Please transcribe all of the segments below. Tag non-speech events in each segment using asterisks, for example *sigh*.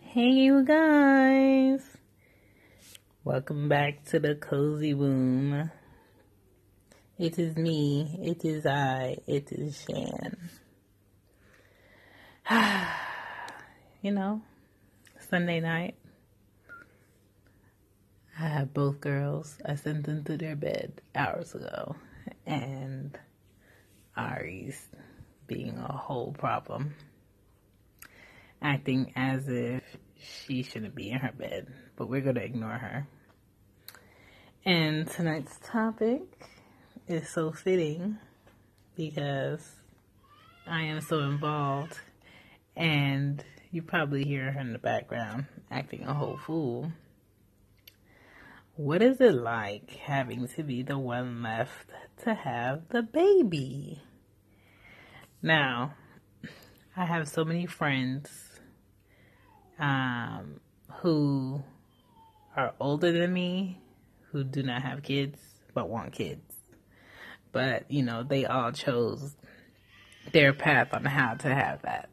Hey, you guys. Welcome back to the Cozy Womb. It is me. It is I. It is Shan. *sighs* you know, Sunday night. I have both girls. I sent them to their bed hours ago. And Ari's being a whole problem. Acting as if she shouldn't be in her bed. But we're going to ignore her. And tonight's topic is so fitting because I am so involved. And you probably hear her in the background acting a whole fool. What is it like having to be the one left to have the baby? Now, I have so many friends um, who are older than me who do not have kids but want kids. But, you know, they all chose their path on how to have that.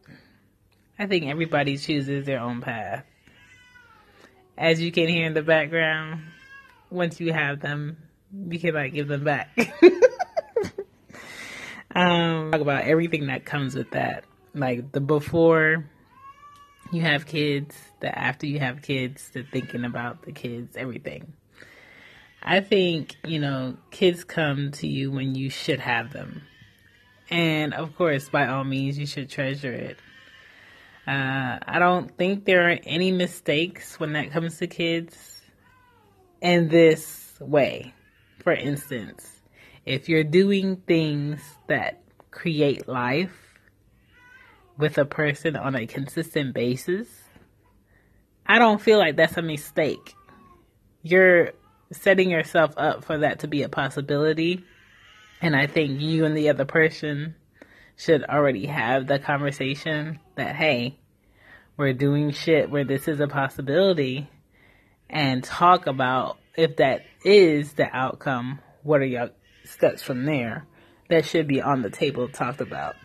I think everybody chooses their own path. As you can hear in the background, once you have them, you can like give them back. *laughs* um, talk about everything that comes with that, like the before you have kids, the after you have kids, the thinking about the kids, everything. I think you know kids come to you when you should have them, and of course, by all means, you should treasure it. Uh, I don't think there are any mistakes when that comes to kids in this way. For instance, if you're doing things that create life with a person on a consistent basis, I don't feel like that's a mistake. You're setting yourself up for that to be a possibility. And I think you and the other person should already have the conversation that, hey, we're doing shit where this is a possibility and talk about if that is the outcome, what are your steps from there that should be on the table talked about.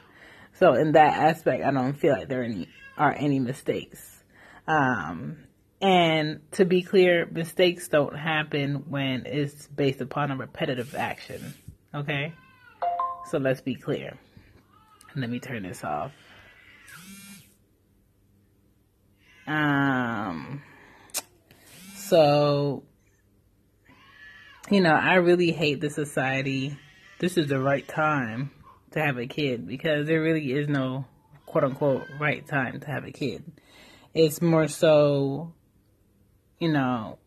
So in that aspect, I don't feel like there any are any mistakes. Um, and to be clear, mistakes don't happen when it's based upon a repetitive action. Okay? So let's be clear. Let me turn this off. Um, so, you know, I really hate the society. This is the right time to have a kid because there really is no quote unquote right time to have a kid. It's more so, you know,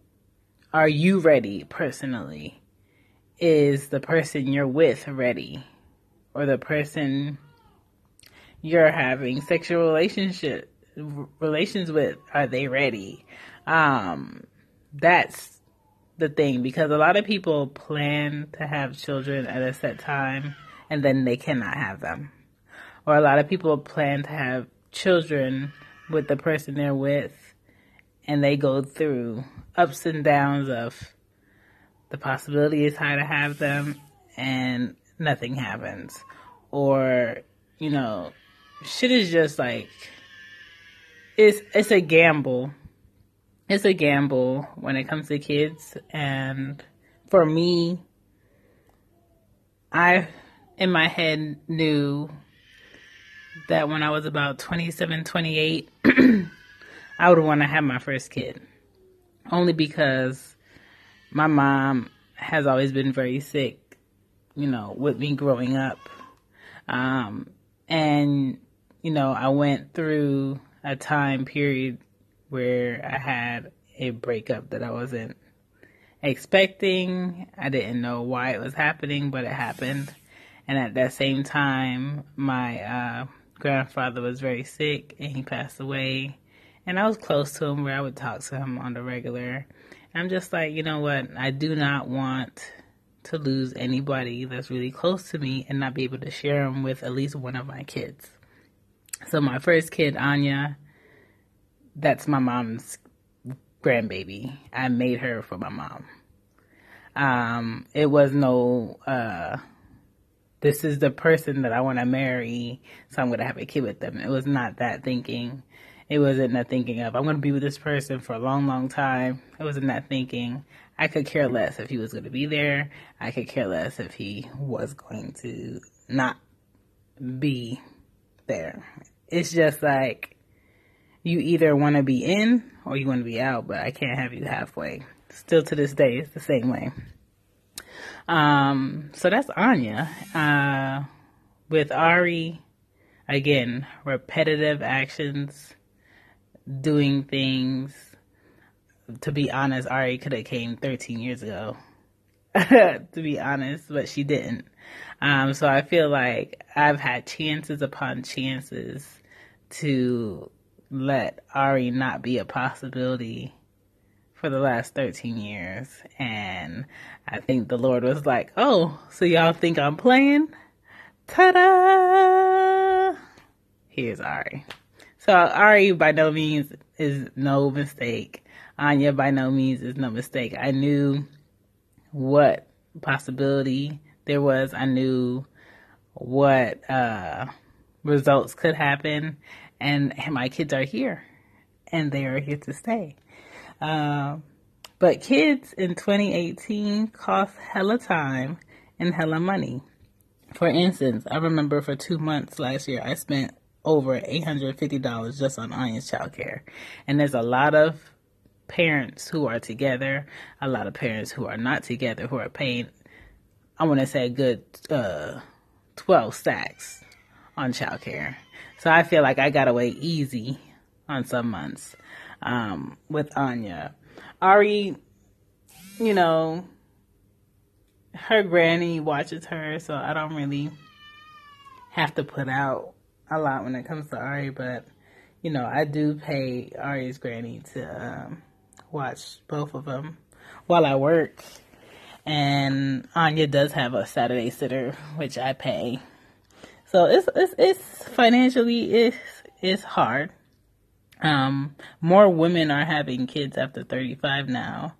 are you ready personally? Is the person you're with ready? Or the person you're having sexual relationship relations with, are they ready? Um, that's the thing because a lot of people plan to have children at a set time and then they cannot have them. Or a lot of people plan to have children with the person they're with and they go through ups and downs of the possibility is high to have them and nothing happens. Or, you know, shit is just like it's it's a gamble. It's a gamble when it comes to kids and for me I in my head knew that when I was about 27, 28 *clears throat* I would want to have my first kid. Only because my mom has always been very sick, you know, with me growing up. Um, and, you know, I went through a time period where I had a breakup that I wasn't expecting. I didn't know why it was happening, but it happened. And at that same time, my uh, grandfather was very sick and he passed away. And I was close to him where I would talk to him on the regular. I'm just like, you know what? I do not want to lose anybody that's really close to me and not be able to share them with at least one of my kids. So my first kid, Anya, that's my mom's grandbaby. I made her for my mom. Um, it was no, uh, this is the person that I want to marry, so I'm going to have a kid with them. It was not that thinking. It wasn't that thinking of, I'm going to be with this person for a long, long time. It wasn't that thinking. I could care less if he was going to be there. I could care less if he was going to not be there. It's just like, you either want to be in or you want to be out, but I can't have you halfway. Still to this day, it's the same way. Um, so that's Anya. Uh, with Ari, again, repetitive actions, doing things. To be honest, Ari could have came 13 years ago. *laughs* to be honest, but she didn't. Um, so I feel like I've had chances upon chances to let Ari not be a possibility for the last 13 years. And I think the Lord was like, oh, so y'all think I'm playing? Ta da! Here's Ari. So Ari by no means is no mistake. Anya by no means is no mistake. I knew what possibility there was. I knew what uh, results could happen. And my kids are here. And they are here to stay. Um, but kids in 2018 cost hella time and hella money. For instance, I remember for two months last year, I spent over $850 just on Anya's childcare. And there's a lot of parents who are together, a lot of parents who are not together, who are paying, I want to say, a good uh, 12 stacks on childcare. So I feel like I got away easy on some months um, with Anya. Ari, you know, her granny watches her, so I don't really have to put out a lot when it comes to Ari, but you know, I do pay Ari's granny to um, watch both of them while I work. And Anya does have a Saturday sitter, which I pay. So it's it's, it's financially it's it's hard. Um, more women are having kids after 35 now,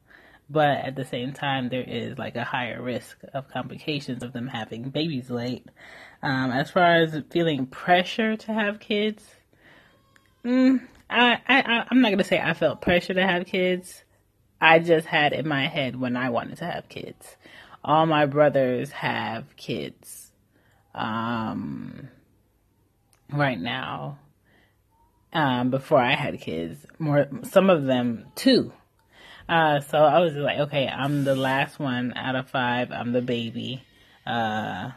but at the same time, there is like a higher risk of complications of them having babies late. Um, as far as feeling pressure to have kids, mm, I, I, I'm not gonna say I felt pressure to have kids. I just had in my head when I wanted to have kids. All my brothers have kids. Um, right now um, before I had kids. More, some of them too. Uh, so I was like, okay, I'm the last one out of five. I'm the baby. Uh,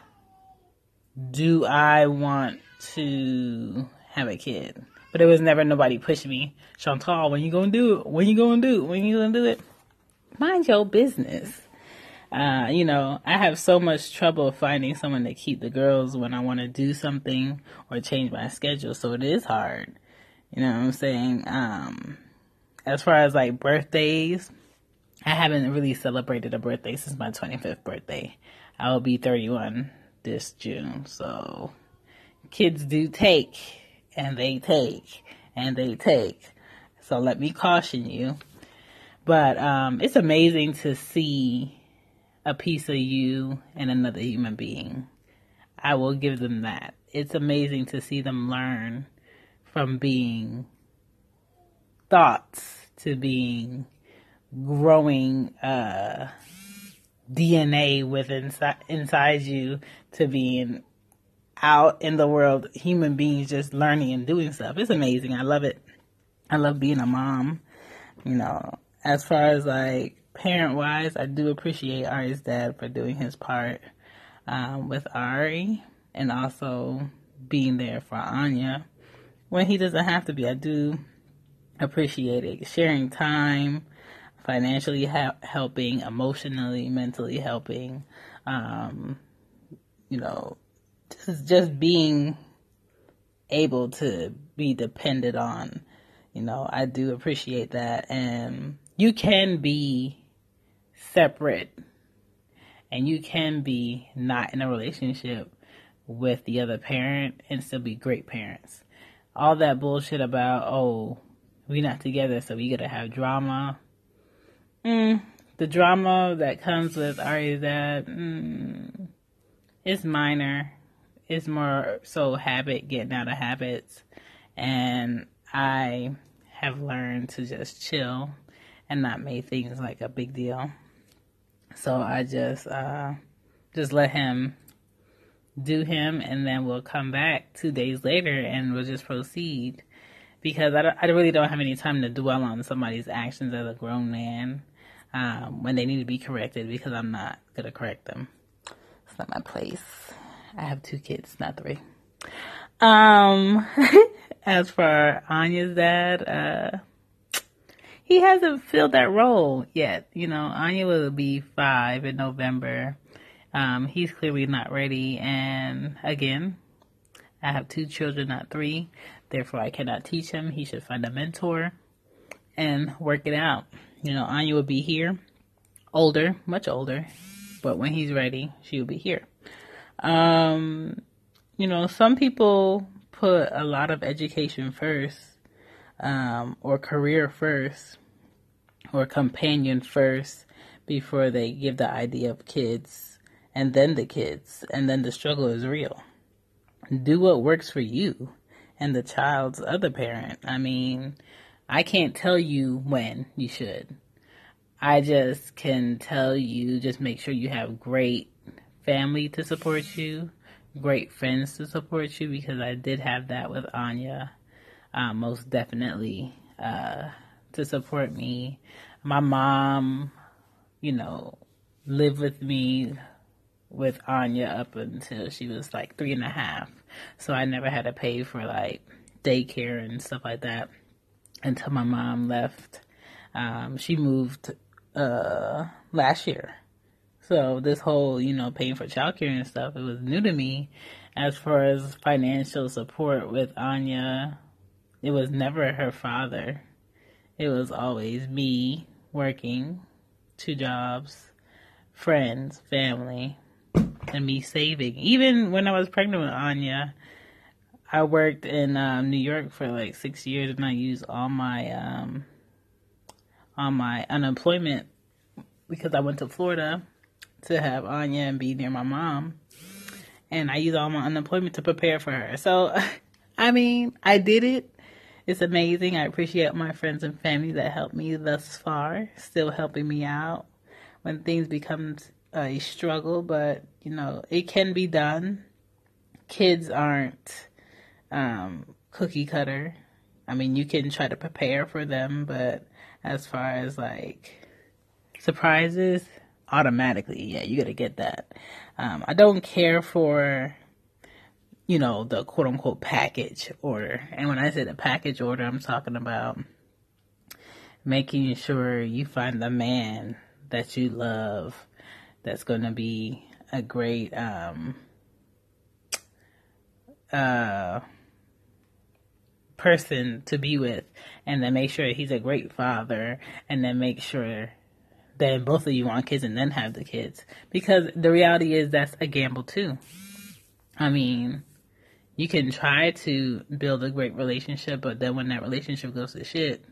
do I want to have a kid? But it was never nobody pushing me. Chantal, when you gonna do it? When you gonna do it? When you gonna do it? Mind your business. Uh, you know, I have so much trouble finding someone to keep the girls when I want to do something or change my schedule. So it is hard. You know what I'm saying? Um, as far as like birthdays, I haven't really celebrated a birthday since my 25th birthday. I will be 31 this June. So kids do take and they take and they take. So let me caution you. But um, it's amazing to see a piece of you and another human being. I will give them that. It's amazing to see them learn from being thoughts to being growing uh, DNA within inside, inside you to being out in the world, human beings just learning and doing stuff. It's amazing. I love it. I love being a mom. You know, as far as like parent wise, I do appreciate Ari's dad for doing his part um, with Ari and also being there for Anya when he doesn't have to be. I do appreciate it. Sharing time, financially ha- helping, emotionally, mentally helping, um, you know, just, just being able to be depended on. You know, I do appreciate that. And you can be separate and you can be not in a relationship with the other parent and still be great parents. All that bullshit about, oh, we not together, so we gotta have drama. Mm, the drama that comes with Ari's dad, mm, it's minor. It's more so habit, getting out of habits. And I have learned to just chill and not make things like a big deal. So I just, uh, just let him do him and then we'll come back two days later and we'll just proceed because I, I really don't have any time to dwell on somebody's actions as a grown man um, when they need to be corrected because I'm not to correct them. It's not my place. I have two kids, not three. Um, *laughs* as for Anya's dad, uh, he hasn't filled that role yet. You know, Anya will be five in November. Um, he's clearly not ready. And again, I have two children, not three. Therefore, I cannot teach him. He should find a mentor and work it out. You know, Anya will be here, older, much older, but when he's ready, she will be here. Um, you know, some people put a lot of education first, um, or career first, or companion first before they give the idea of kids and then the kids, and then the struggle is real. Do what works for you and the child's other parent. I mean, I can't tell you when you should. I just can tell you just make sure you have great family to support you, great friends to support you, because I did have that with Anya, uh, most definitely, uh, to support me. My mom, you know, lived with me with Anya up until she was like three and a half. So I never had to pay for like daycare and stuff like that until my mom left. Um, she moved uh, last year. So this whole, you know, paying for childcare and stuff, it was new to me. As far as financial support with Anya, it was never her father. It was always me working, two jobs, friends, family, and me saving. Even when I was pregnant with Anya, I worked in um, New York for like six years, and I used all my um, on my unemployment because I went to Florida to have Anya and be near my mom, and I used all my unemployment to prepare for her. So, *laughs* I mean, I did it. It's amazing. I appreciate my friends and family that helped me thus far, still helping me out when things become a struggle, but you know, it can be done. Kids aren't um, cookie cutter. I mean, you can try to prepare for them, but as far as like surprises, automatically, yeah, you gotta get that. Um, I don't care for, you know, the quote unquote package order. And when I say the package order, I'm talking about making sure you find the man that you love that's going to be a great um, uh, person to be with, and then make sure he's a great father, and then make sure that both of you want kids and then have the kids. Because the reality is that's a gamble too. I mean, you can try to build a great relationship, but then when that relationship goes to shit,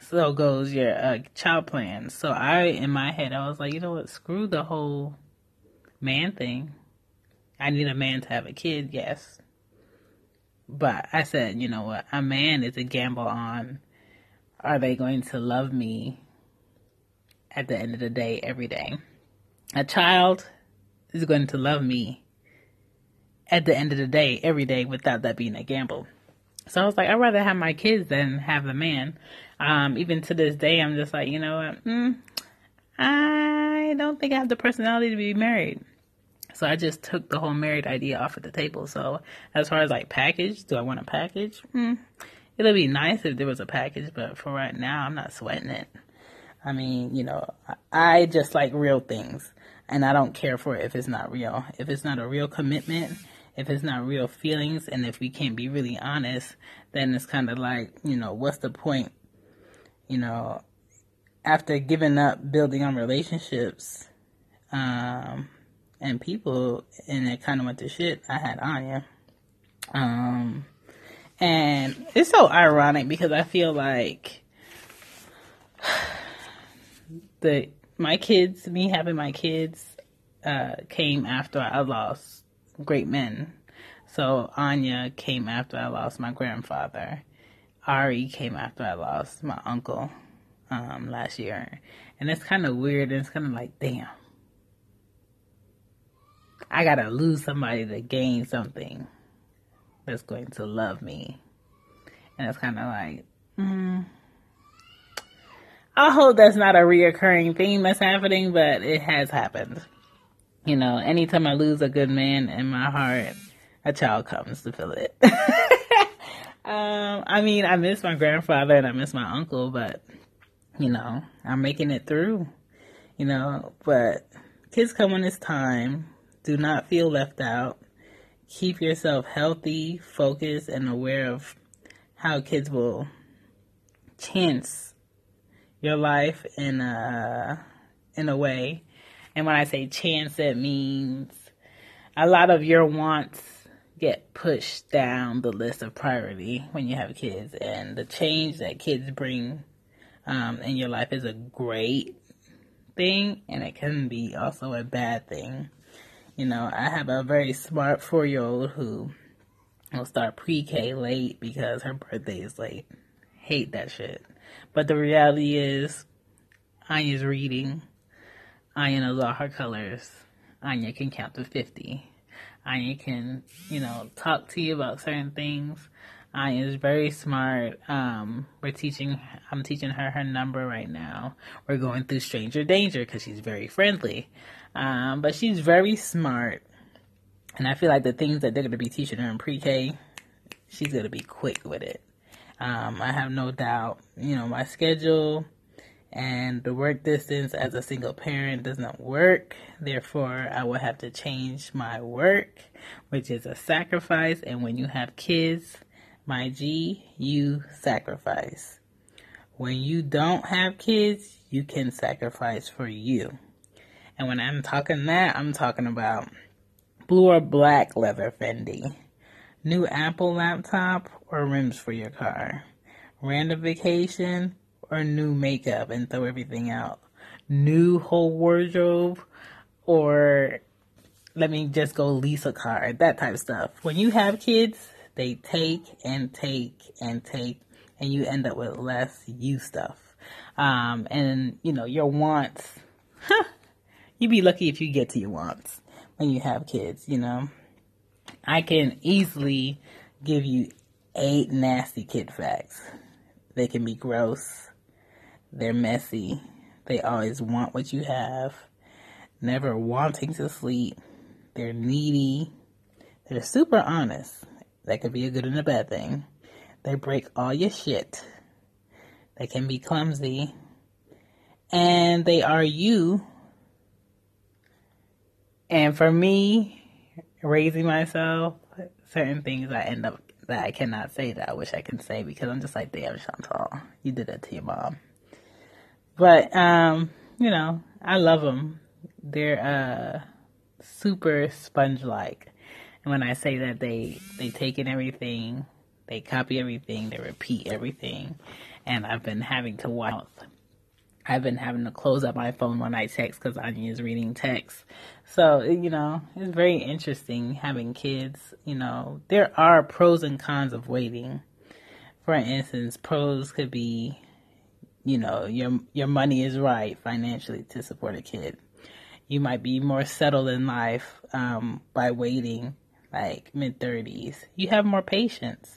so goes your uh, child plan. So I, in my head, I was like, you know what? Screw the whole man thing. I need a man to have a kid, yes. But I said, you know what? A man is a gamble on are they going to love me at the end of the day every day? A child is going to love me at the end of the day every day without that being a gamble. So I was like, I'd rather have my kids than have a man. Um, even to this day, I'm just like, you know? Mm, I don't think I have the personality to be married. So I just took the whole married idea off of the table. So as far as like package, do I want a package? Mm, it'll be nice if there was a package, but for right now, I'm not sweating it. I mean, you know, I just like real things and I don't care for it if it's not real. If it's not a real commitment, if it's not real feelings, and if we can't be really honest, then it's kind of like, you know, what's the point? You know, after giving up building on relationships um, and people, and it kind of went to shit, I had Anya. Um, and it's so ironic because I feel like *sighs* the my kids, me having my kids, uh, came after I lost great men. So Anya came after I lost my grandfather. Ari came after I lost my uncle um, last year. And it's kind of weird. And it's kind of like, damn. I gotta lose somebody to gain something that's going to love me. And it's kind of like, mm, I hope that's not a reoccurring theme that's happening, but it has happened. You know, anytime I lose a good man in my heart, a child comes to fill it. *laughs* um, I mean, I miss my grandfather and I miss my uncle, but you know, I'm making it through. You know, but kids come when it's time. Do not feel left out. Keep yourself healthy, focused, and aware of how kids will chance your life in a in a way. And when I say chance, it means a lot of your wants get pushed down the list of priority when you have kids, and the change that kids bring um, in your life is a great thing, and it can be also a bad thing. You know, I have a very smart four year old who will start pre K late because her birthday is late. Hate that shit. But the reality is, Anya's reading. Anya knows all her colors. Anya can count to 50. Anya can, you know, talk to you about certain things. Anya is very smart. Um, we're teaching, I'm teaching her her number right now. We're going through stranger danger because she's very friendly. Um, but she's very smart. And I feel like the things that they're going to be teaching her in pre-K, she's going to be quick with it. Um, I have no doubt, you know, my schedule and the work distance as a single parent does not work. Therefore, I will have to change my work, which is a sacrifice. And when you have kids, my G, you sacrifice. When you don't have kids, you can sacrifice for you. And when I'm talking that, I'm talking about blue or black leather Fendi New Apple laptop or rims for your car? Random vacation or new makeup and throw everything out? New whole wardrobe or let me just go lease a car? That type of stuff. When you have kids, they take and take and take and you end up with less you stuff. Um, and you know, your wants, huh, *laughs* you'd be lucky if you get to your wants when you have kids, you know. I can easily give you eight nasty kid facts. They can be gross. They're messy. They always want what you have. Never wanting to sleep. They're needy. They're super honest. That could be a good and a bad thing. They break all your shit. They can be clumsy. And they are you. And for me, raising myself, certain things I end up that I cannot say that I wish I can say because I'm just like, damn, Chantal, you did that to your mom. But um, you know, I love them. They're uh super sponge-like, and when I say that, they they take in everything, they copy everything, they repeat everything, and I've been having to watch I've been having to close up my phone when I text because Anya is reading text. So, you know, it's very interesting having kids. You know, there are pros and cons of waiting. For instance, pros could be, you know, your your money is right financially to support a kid. You might be more settled in life um, by waiting, like mid thirties. You have more patience.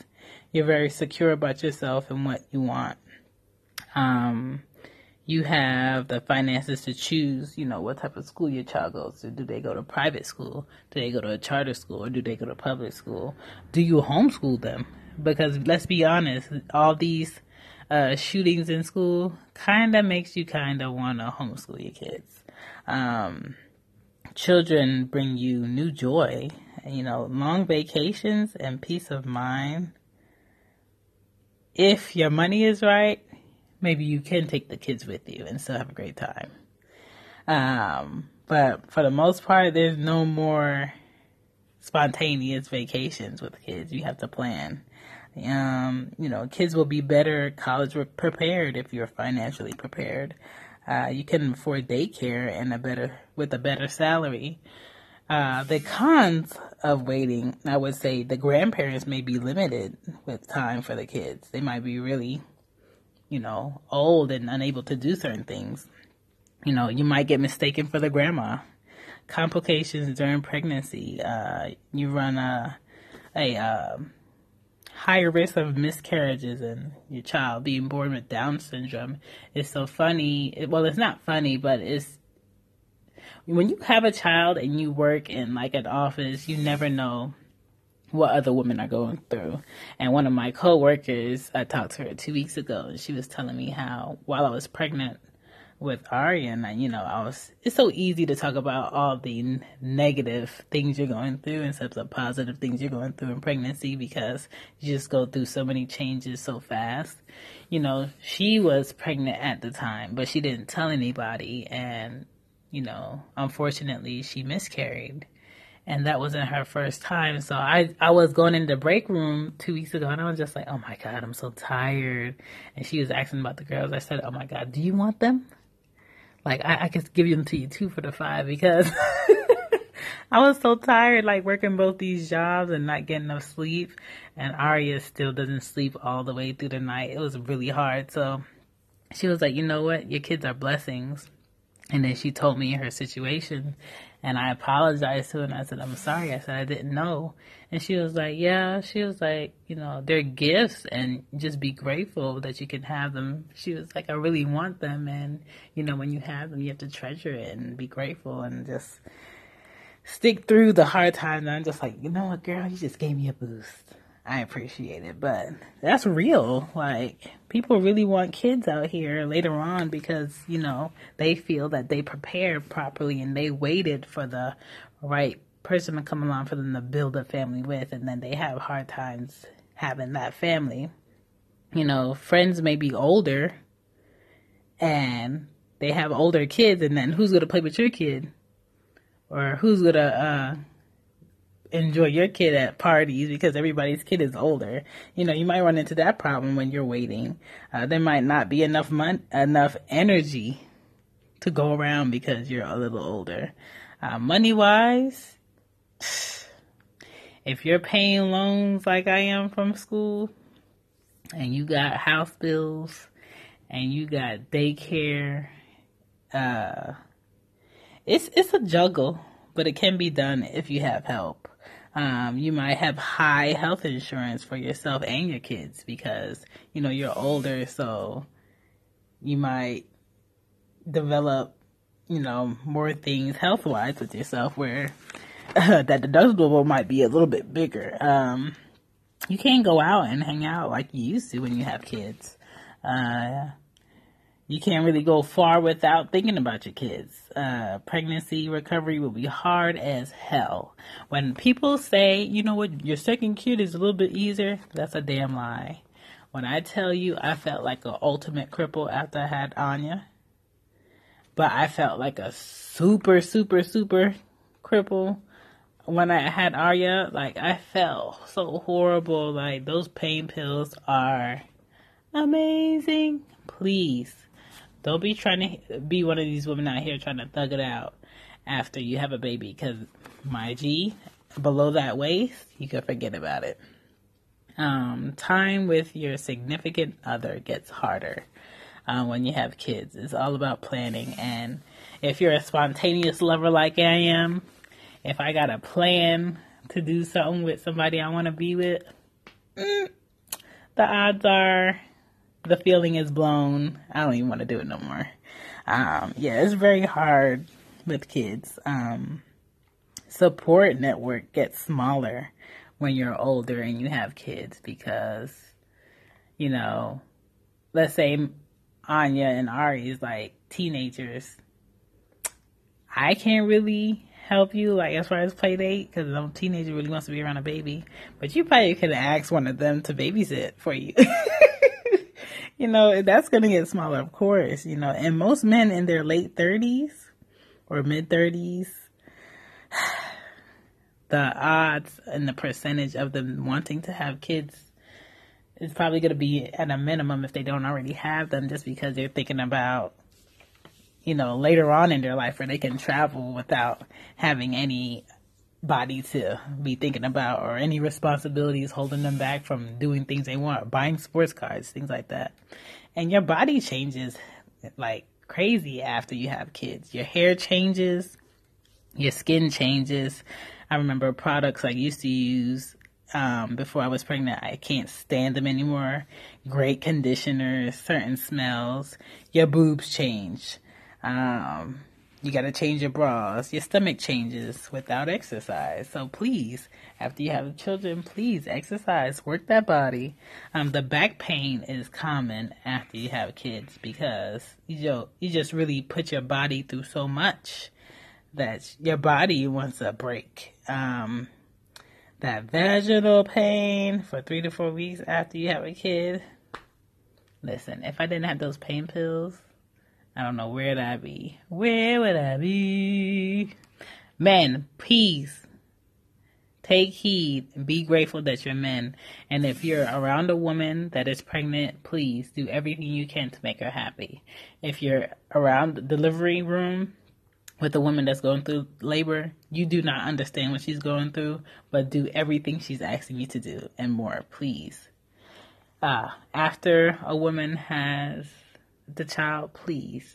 You're very secure about yourself and what you want. Um, you have the finances to choose, you know, what type of school your child goes to. Do they go to private school? Do they go to a charter school? Or do they go to public school? Do you homeschool them? Because let's be honest, all these uh, shootings in school kind of makes you kind of want to homeschool your kids. Um, children bring you new joy, you know, long vacations and peace of mind. If your money is right, maybe you can take the kids with you and still have a great time. Um, but for the most part, there's no more spontaneous vacations with kids. You have to plan. Um, you know, kids will be better college prepared if you're financially prepared. Uh, you can afford daycare and a better with a better salary. Uh, the cons of waiting, I would say, the grandparents may be limited with time for the kids. They might be really, you know, old and unable to do certain things. You know, you might get mistaken for the grandma. Complications during pregnancy. Uh, you run a a uh, higher risk of miscarriages and your child being born with Down syndrome is so funny. Well, it's not funny, but it's when you have a child and you work in like an office, you never know what other women are going through. And one of my coworkers, I talked to her two weeks ago, and she was telling me how while I was pregnant, with Arya, and you know, I was. It's so easy to talk about all the negative things you're going through instead of positive things you're going through in pregnancy because you just go through so many changes so fast. You know, she was pregnant at the time, but she didn't tell anybody, and you know, unfortunately, she miscarried. And that wasn't her first time. So I, I was going in the break room two weeks ago and I was just like, oh my God, I'm so tired. And she was asking about the girls. I said, oh my God, do you want them? Like I, I could give them to you two for the five because *laughs* I was so tired, like working both these jobs and not getting enough sleep. And Aria still doesn't sleep all the way through the night. It was really hard. So she was like, you know what? Your kids are blessings. And then she told me her situation and I apologized to her and I said, I'm sorry. I said, I didn't know. And she was like, yeah, she was like, you know, they're gifts and just be grateful that you can have them. She was like, I really want them. And, you know, when you have them, you have to treasure it and be grateful and just stick through the hard times. And I'm just like, you know what, girl, you just gave me a boost. I appreciate it, but that's real. Like people really want kids out here later on because, you know, they feel that they prepared properly and they waited for the right person to come along for them to build a family with and then they have hard times having that family. You know, friends may be older and they have older kids and then who's going to play with your kid? Or who's going to uh enjoy your kid at parties because everybody's kid is older. You know, you might run into that problem when you're waiting. Uh, there might not be enough mon- enough energy to go around because you're a little older. Uh, money wise, *sighs* if you're paying loans like I am from school, and you got house bills, and you got daycare, uh, it's it's a juggle, but it can be done if you have help. Um, you might have high health insurance for yourself and your kids because you know you're older, so you might develop you know more things health wise with yourself where uh, *laughs* that deductible might be a little bit bigger. Um, you can't go out and hang out like you used to when you have kids. Uh, you can't really go far without thinking about your kids. Uh, pregnancy recovery will be hard as hell. When people say, you know what, your second kid is a little bit easier, that's a damn lie. When I tell you I felt like an ultimate cripple after I had Anya, but I felt like a super, super, super cripple when I had Arya. Like, I felt so horrible. Like, those pain pills are amazing. Please don't be trying to be one of these women out here trying to thug it out after you have a baby because my G, below that waist, you can forget about it. Um, time with your significant other gets harder uh, when you have kids. It's all about planning. And if you're a spontaneous lover like I am, if I got a plan to do something with somebody I want to be with, mm, the odds are the feeling is blown. I don't even want to do it no more. Um, yeah, it's very hard with kids. Um, support network gets smaller when you're older and you have kids because, you know, let's say Anya and Ari is like teenagers. I can't really help you, like as far as play date, because no teenager really wants to be around a baby. But you probably could ask one of them to babysit for you. *laughs* you know, that's going to get smaller, of course, you know, and most men in their late 30s or mid 30s, *sighs* the odds and the percentage of them wanting to have kids is probably going to be at a minimum if they don't already have them just because they're thinking about you know later on in their life where they can travel without having any body to be thinking about or any responsibilities holding them back from doing things they want buying sports cars things like that and your body changes like crazy after you have kids your hair changes your skin changes i remember products i used to use um, before I was pregnant. I can't stand them anymore. Great conditioners, certain smells. Your boobs change. Um, you got to change your bras. Your stomach changes without exercise. So please, after you have children, please exercise, work that body. Um, the back pain is common after you have kids because you you just really put your body through so much that your body wants a break. Um, that vaginal pain for three to four weeks after you have a kid. Listen, if I didn't have those pain pills, I don't know where'd I be. Where would I be? Men, please take heed and be grateful that you're men. And if you're around a woman that is pregnant, please do everything you can to make her happy. If you're around the delivery room, with a woman that's going through labor, you do not understand what she's going through, but do everything she's asking you to do and more, please. Uh, after a woman has the child, please,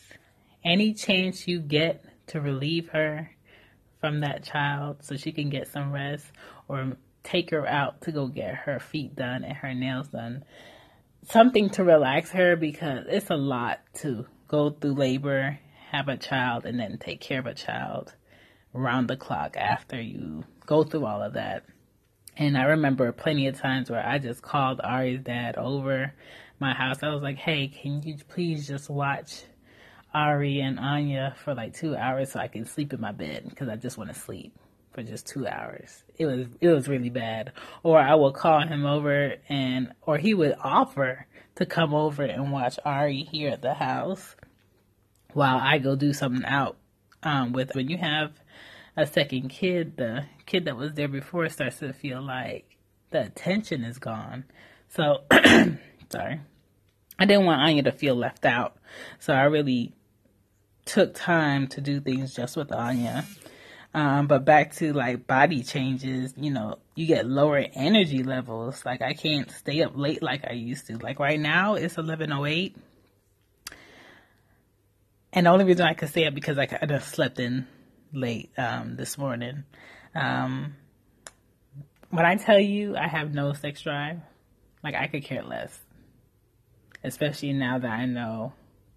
any chance you get to relieve her from that child so she can get some rest or take her out to go get her feet done and her nails done, something to relax her because it's a lot to go through labor have a child and then take care of a child round the clock after you go through all of that. And I remember plenty of times where I just called Ari's dad over my house. I was like, hey, can you please just watch Ari and Anya for like two hours so I can sleep in my bed because I just want to sleep for just two hours. It was it was really bad. Or I would call him over and or he would offer to come over and watch Ari here at the house while I go do something out um, with when you have a second kid, the kid that was there before starts to feel like the attention is gone. So, *clears throat* sorry. I didn't want Anya to feel left out. So I really took time to do things just with Anya. Um, but back to like body changes, you know, you get lower energy levels. Like I can't stay up late like I used to. Like right now it's 1108 and the only reason I could stay up because I kind of slept in late um, this morning. Um, when I tell you I have no sex drive, like I could care less. Especially now that I know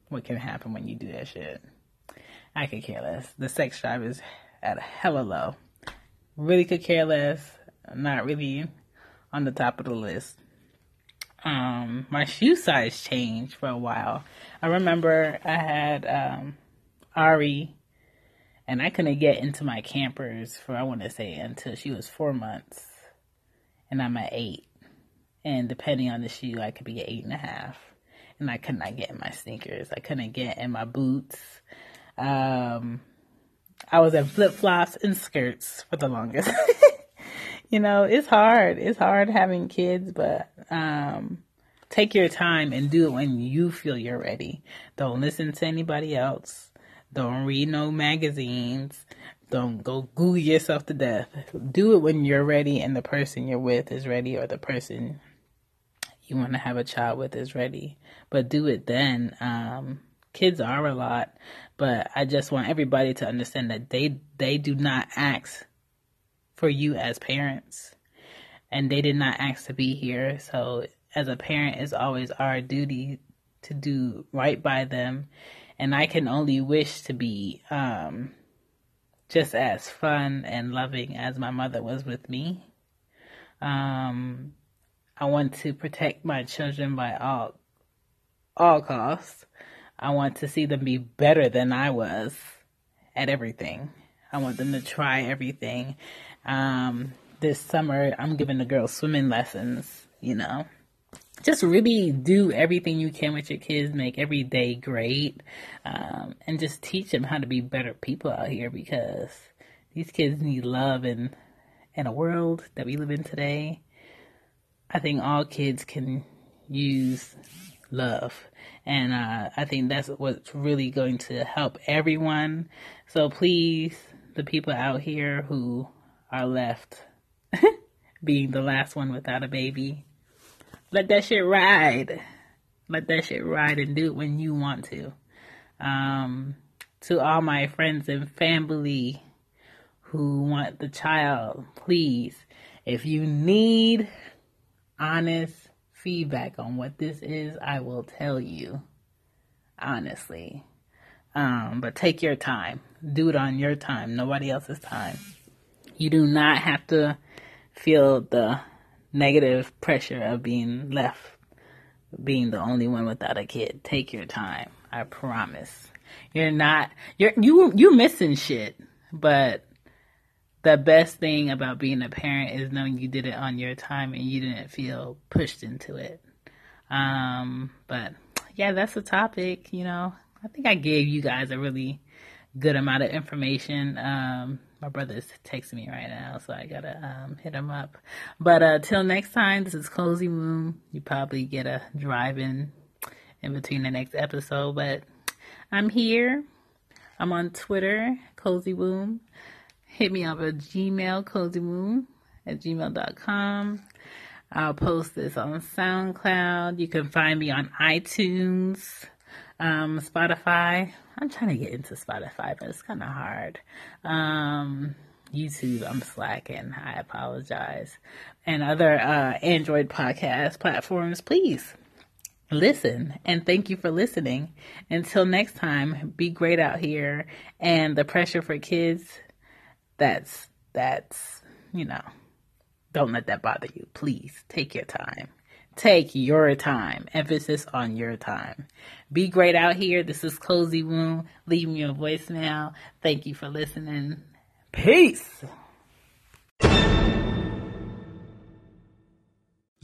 what can happen when you do that shit. I could care less. The sex drive is at a hella low. Really could care less. Not really on the top of the list um, my shoe size changed for a while. I remember I had um, Ari, and I couldn't get into my campers for I want to say until she was four months, and I'm at eight. And depending on the shoe, I could be at eight and a half. And I could not get in my sneakers. I couldn't get in my boots. Um, I was in flip flops and skirts for the longest. *laughs* you know, it's hard. It's hard having kids, but um, take your time and do it when you feel you're ready. Don't listen to anybody else. Don't read no magazines. Don't go Google yourself to death. Do it when you're ready and the person you're with is ready or the person you want to have a child with is ready. But do it then. Um, kids are a lot, but I just want everybody to understand that they they do not ask for you as parents and they did not ask to be here so as a parent it's always our duty to do right by them and i can only wish to be um, just as fun and loving as my mother was with me um, i want to protect my children by all all costs. I want to see them be better than I was at everything. I want them to try everything. Um, this summer, I'm giving the girls swimming lessons, you know. Just really do everything you can with your kids, make every day great, um, and just teach them how to be better people out here because these kids need love and in a world that we live in today. I think all kids can use love. And uh, I think that's what's really going to help everyone. So please, the people out here who are left *laughs* being the last one without a baby, let that shit ride. Let that shit ride and do it when you want to. Um, to all my friends and family who want the child, please, if you need honest feedback on what this is, I will tell you honestly. Um, but take your time. Do it on your time, nobody else's time. You do not have to feel the negative pressure of being left, being the only one without a kid. Take your time. I promise. You're not, you're, you, you're missing shit, but the best thing about being a parent is knowing you did it on your time and you didn't feel pushed into it. Um, but yeah, that's the topic. You know, I think I gave you guys a really good amount of information. Um, my brother's texting me right now, so I gotta um, hit him up. But uh, till next time, this is Cozy Womb. You probably get a drive in in between the next episode, but I'm here. I'm on Twitter, Cozy Womb hit me up at Gmail, cozymoon at gmail.com. I'll post this on SoundCloud. You can find me on iTunes, um, Spotify. I'm trying to get into Spotify, but it's kind of hard. Um, YouTube, I'm slacking. I apologize. And other uh, Android podcast platforms, please listen and thank you for listening. Until next time, be great out here. And the pressure for kids that's that's you know don't let that bother you. Please take your time. Take your time. Emphasis on your time. Be great out here. This is cozy womb leave me a voicemail. Thank you for listening. Peace